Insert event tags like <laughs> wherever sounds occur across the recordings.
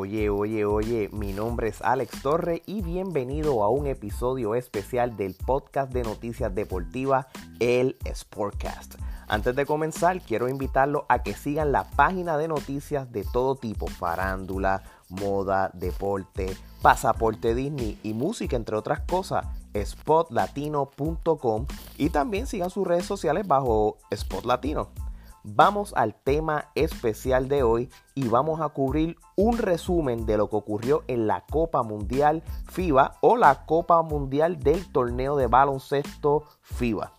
Oye, oye, oye, mi nombre es Alex Torre y bienvenido a un episodio especial del podcast de noticias deportivas, el Sportcast. Antes de comenzar, quiero invitarlos a que sigan la página de noticias de todo tipo, farándula, moda, deporte, pasaporte Disney y música, entre otras cosas, spotlatino.com y también sigan sus redes sociales bajo Spot Latino. Vamos al tema especial de hoy y vamos a cubrir un resumen de lo que ocurrió en la Copa Mundial FIBA o la Copa Mundial del torneo de baloncesto FIBA.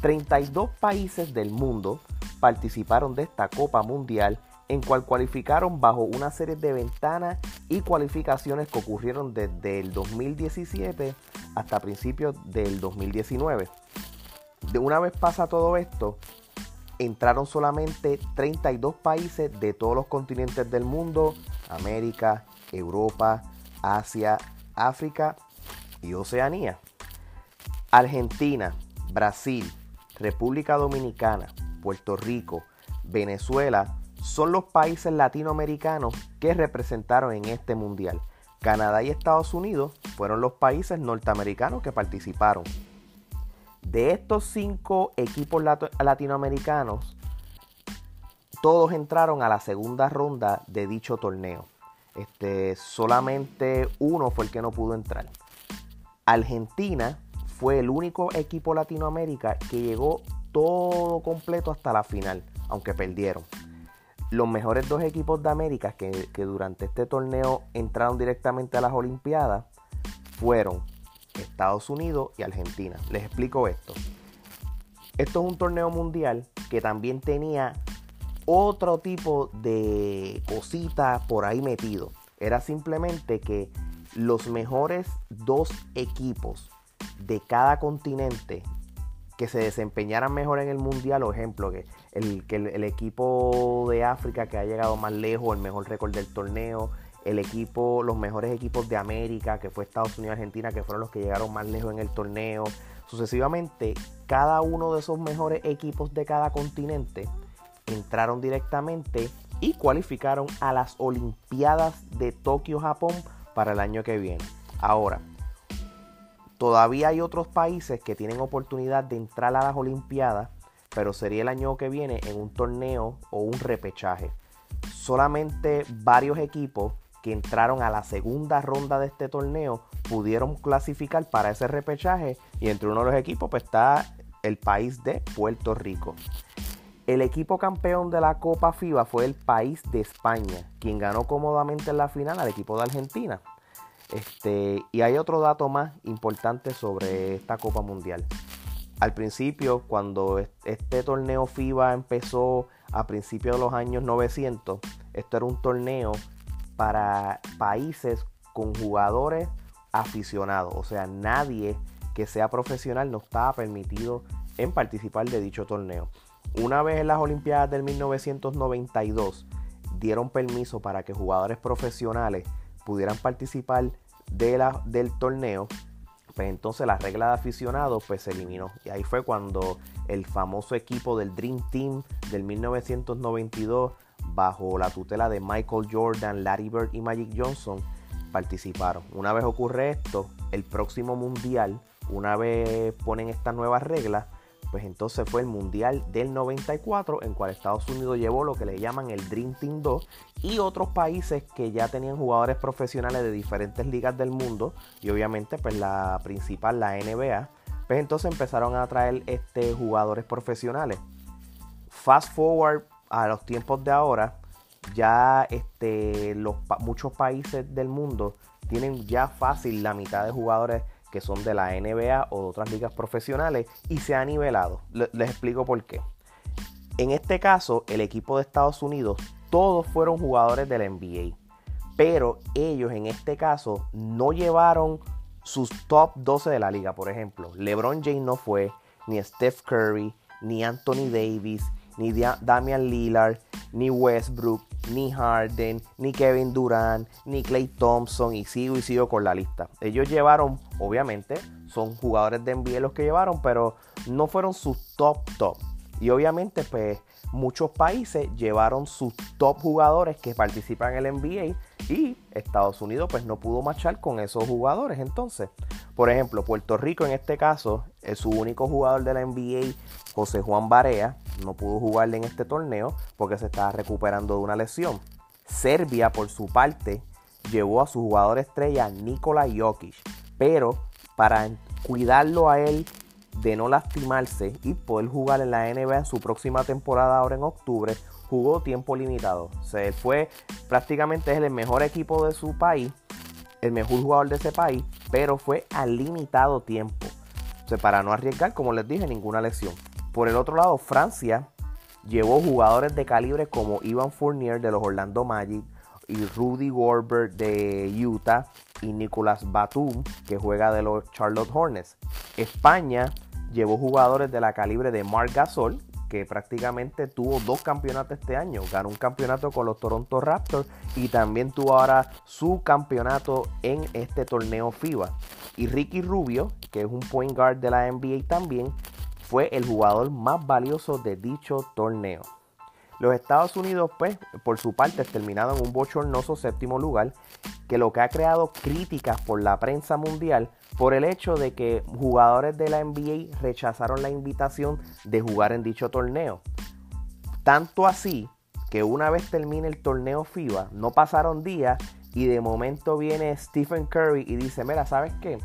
32 países del mundo participaron de esta Copa Mundial en cual cualificaron bajo una serie de ventanas y cualificaciones que ocurrieron desde el 2017 hasta principios del 2019. De una vez pasa todo esto, entraron solamente 32 países de todos los continentes del mundo, América, Europa, Asia, África y Oceanía. Argentina, Brasil, República Dominicana, Puerto Rico, Venezuela son los países latinoamericanos que representaron en este mundial. Canadá y Estados Unidos fueron los países norteamericanos que participaron. De estos cinco equipos latinoamericanos, todos entraron a la segunda ronda de dicho torneo. Este, solamente uno fue el que no pudo entrar. Argentina fue el único equipo Latinoamérica que llegó todo completo hasta la final, aunque perdieron. Los mejores dos equipos de América que, que durante este torneo entraron directamente a las Olimpiadas fueron Estados Unidos y Argentina. Les explico esto. Esto es un torneo mundial que también tenía otro tipo de cositas por ahí metido. Era simplemente que los mejores dos equipos de cada continente que se desempeñaran mejor en el mundial, o ejemplo, que el, que el equipo de África que ha llegado más lejos, el mejor récord del torneo, el equipo, los mejores equipos de América, que fue Estados Unidos y Argentina, que fueron los que llegaron más lejos en el torneo. Sucesivamente, cada uno de esos mejores equipos de cada continente entraron directamente y cualificaron a las Olimpiadas de Tokio, Japón para el año que viene. Ahora, todavía hay otros países que tienen oportunidad de entrar a las Olimpiadas, pero sería el año que viene en un torneo o un repechaje. Solamente varios equipos que entraron a la segunda ronda de este torneo pudieron clasificar para ese repechaje y entre uno de los equipos pues, está el país de Puerto Rico. El equipo campeón de la Copa FIBA fue el país de España, quien ganó cómodamente en la final al equipo de Argentina. Este, y hay otro dato más importante sobre esta Copa Mundial. Al principio, cuando este torneo FIBA empezó a principios de los años 900, esto era un torneo para países con jugadores aficionados. O sea, nadie que sea profesional no estaba permitido en participar de dicho torneo. Una vez en las Olimpiadas del 1992 dieron permiso para que jugadores profesionales pudieran participar de la, del torneo, pues entonces la regla de aficionados pues se eliminó. Y ahí fue cuando el famoso equipo del Dream Team del 1992 bajo la tutela de Michael Jordan, Larry Bird y Magic Johnson, participaron. Una vez ocurre esto, el próximo mundial, una vez ponen estas nuevas reglas, pues entonces fue el mundial del 94 en cual Estados Unidos llevó lo que le llaman el Dream Team 2 y otros países que ya tenían jugadores profesionales de diferentes ligas del mundo y obviamente pues la principal la NBA pues entonces empezaron a traer este jugadores profesionales fast forward a los tiempos de ahora, ya este, los, muchos países del mundo tienen ya fácil la mitad de jugadores que son de la NBA o de otras ligas profesionales y se ha nivelado. Les explico por qué. En este caso, el equipo de Estados Unidos, todos fueron jugadores de la NBA. Pero ellos en este caso no llevaron sus top 12 de la liga. Por ejemplo, LeBron James no fue, ni Steph Curry, ni Anthony Davis, ni Damian Lillard, ni Westbrook, ni Harden, ni Kevin Durant, ni Clay Thompson y sigo y sigo con la lista. Ellos llevaron, obviamente, son jugadores de NBA los que llevaron, pero no fueron sus top top. Y obviamente, pues muchos países llevaron sus top jugadores que participan en el NBA y Estados Unidos pues no pudo marchar con esos jugadores entonces. Por ejemplo, Puerto Rico en este caso, es su único jugador de la NBA, José Juan Barea, no pudo jugarle en este torneo porque se estaba recuperando de una lesión. Serbia, por su parte, llevó a su jugador estrella Nikola Jokic, pero para cuidarlo a él de no lastimarse y poder jugar en la NBA en su próxima temporada ahora en octubre, jugó tiempo limitado. Se fue prácticamente el mejor equipo de su país, el mejor jugador de ese país, pero fue a limitado tiempo. para no arriesgar, como les dije, ninguna lesión. Por el otro lado, Francia llevó jugadores de calibre como Ivan Fournier de los Orlando Magic y Rudy Gobert de Utah y Nicolas Batum que juega de los Charlotte Hornets. España llevó jugadores de la calibre de Marc Gasol que prácticamente tuvo dos campeonatos este año. Ganó un campeonato con los Toronto Raptors y también tuvo ahora su campeonato en este torneo FIBA. Y Ricky Rubio, que es un point guard de la NBA también, fue el jugador más valioso de dicho torneo. Los Estados Unidos, pues, por su parte, terminaron en un bochornoso séptimo lugar, que lo que ha creado críticas por la prensa mundial por el hecho de que jugadores de la NBA rechazaron la invitación de jugar en dicho torneo. Tanto así que una vez termine el torneo FIBA, no pasaron días y de momento viene Stephen Curry y dice, mira, ¿sabes qué?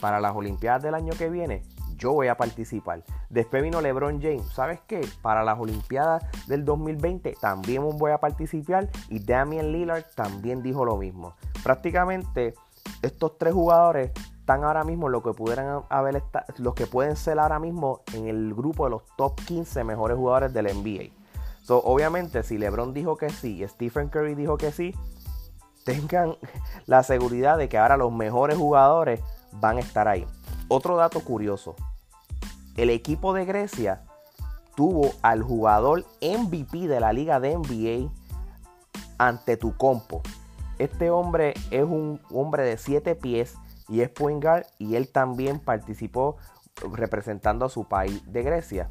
Para las Olimpiadas del año que viene, yo voy a participar. Después vino LeBron James, ¿sabes qué? Para las Olimpiadas del 2020 también voy a participar y Damian Lillard también dijo lo mismo. Prácticamente estos tres jugadores están ahora mismo lo que pudieran haber los que pueden ser ahora mismo en el grupo de los top 15 mejores jugadores del NBA. So, obviamente, si LeBron dijo que sí y Stephen Curry dijo que sí, tengan <laughs> la seguridad de que ahora los mejores jugadores van a estar ahí. Otro dato curioso, el equipo de Grecia tuvo al jugador MVP de la liga de NBA ante tu compo. Este hombre es un hombre de 7 pies y es point guard y él también participó representando a su país de Grecia.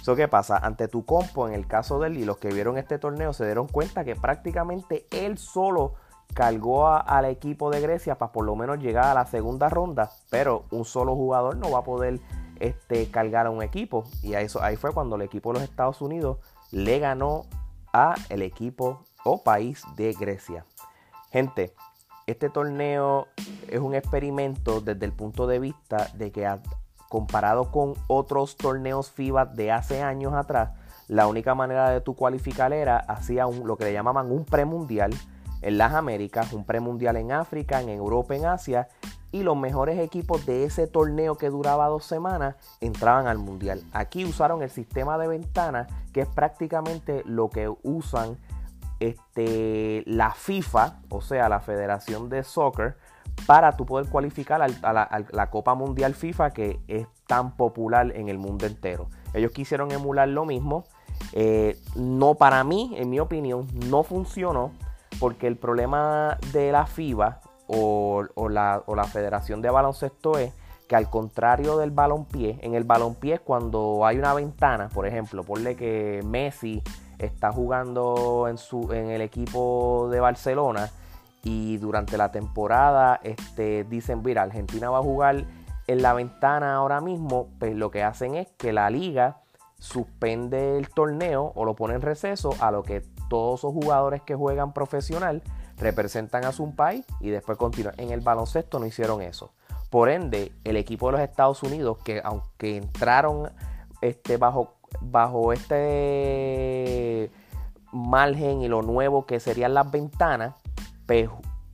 Eso qué pasa, ante tu compo en el caso de él y los que vieron este torneo se dieron cuenta que prácticamente él solo cargó al equipo de Grecia para por lo menos llegar a la segunda ronda, pero un solo jugador no va a poder este, cargar a un equipo y eso, ahí fue cuando el equipo de los Estados Unidos le ganó a el equipo o país de Grecia. Gente, este torneo es un experimento desde el punto de vista de que comparado con otros torneos FIBA de hace años atrás, la única manera de tu cualificar era hacía un, lo que le llamaban un premundial en las Américas, un premundial en África, en Europa, en Asia, y los mejores equipos de ese torneo que duraba dos semanas entraban al mundial. Aquí usaron el sistema de ventana, que es prácticamente lo que usan este, la FIFA, o sea, la Federación de Soccer, para tú poder cualificar a la, Copa Mundial FIFA que es tan popular en el mundo entero. Ellos quisieron emular lo mismo. Eh, no para mí, en mi opinión, no funcionó porque el problema de la FIBA o, la, o la Federación de Baloncesto es que al contrario del balonpié, en el balonpié cuando hay una ventana, por ejemplo, ponle que Messi está jugando en, su, en el equipo de Barcelona y durante la temporada este, dicen, mira, Argentina va a jugar en la ventana ahora mismo, pues lo que hacen es que la liga suspende el torneo o lo pone en receso a lo que todos esos jugadores que juegan profesional representan a su país y después continúan. En el baloncesto no hicieron eso. Por ende, el equipo de los Estados Unidos, que aunque entraron este, bajo bajo este margen y lo nuevo que serían las ventanas, pues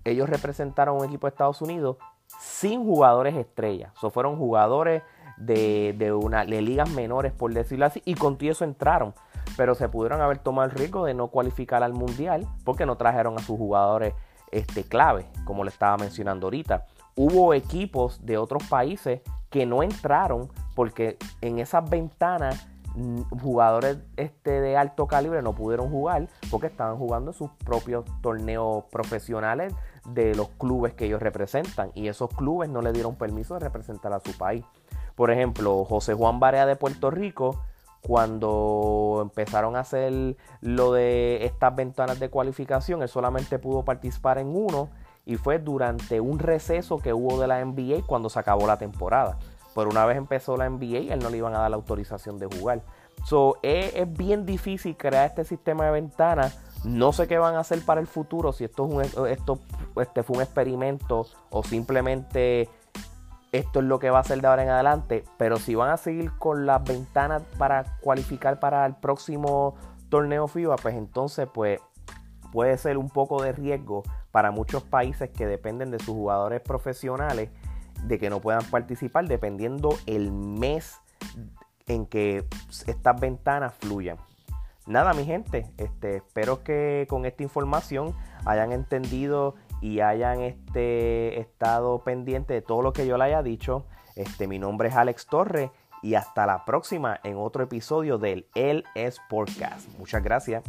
ellos representaron un equipo de Estados Unidos sin jugadores estrellas. O fueron jugadores de, una, de ligas menores, por decirlo así, y con eso entraron. Pero se pudieron haber tomado el riesgo de no cualificar al mundial porque no trajeron a sus jugadores este, clave, como le estaba mencionando ahorita. Hubo equipos de otros países que no entraron porque en esas ventanas jugadores este, de alto calibre no pudieron jugar porque estaban jugando sus propios torneos profesionales de los clubes que ellos representan y esos clubes no le dieron permiso de representar a su país. Por ejemplo, José Juan Barea de Puerto Rico cuando empezaron a hacer lo de estas ventanas de cualificación, él solamente pudo participar en uno y fue durante un receso que hubo de la NBA cuando se acabó la temporada. Pero una vez empezó la NBA, él no le iban a dar la autorización de jugar. So, es, es bien difícil crear este sistema de ventanas. No sé qué van a hacer para el futuro, si esto, es un, esto este fue un experimento o simplemente esto es lo que va a ser de ahora en adelante. Pero si van a seguir con las ventanas para cualificar para el próximo torneo FIBA, pues entonces pues puede ser un poco de riesgo para muchos países que dependen de sus jugadores profesionales de que no puedan participar dependiendo el mes en que estas ventanas fluyan. Nada, mi gente, este, espero que con esta información hayan entendido y hayan este, estado pendiente de todo lo que yo le haya dicho. Este, mi nombre es Alex Torre y hasta la próxima en otro episodio del El Sportcast. Muchas gracias.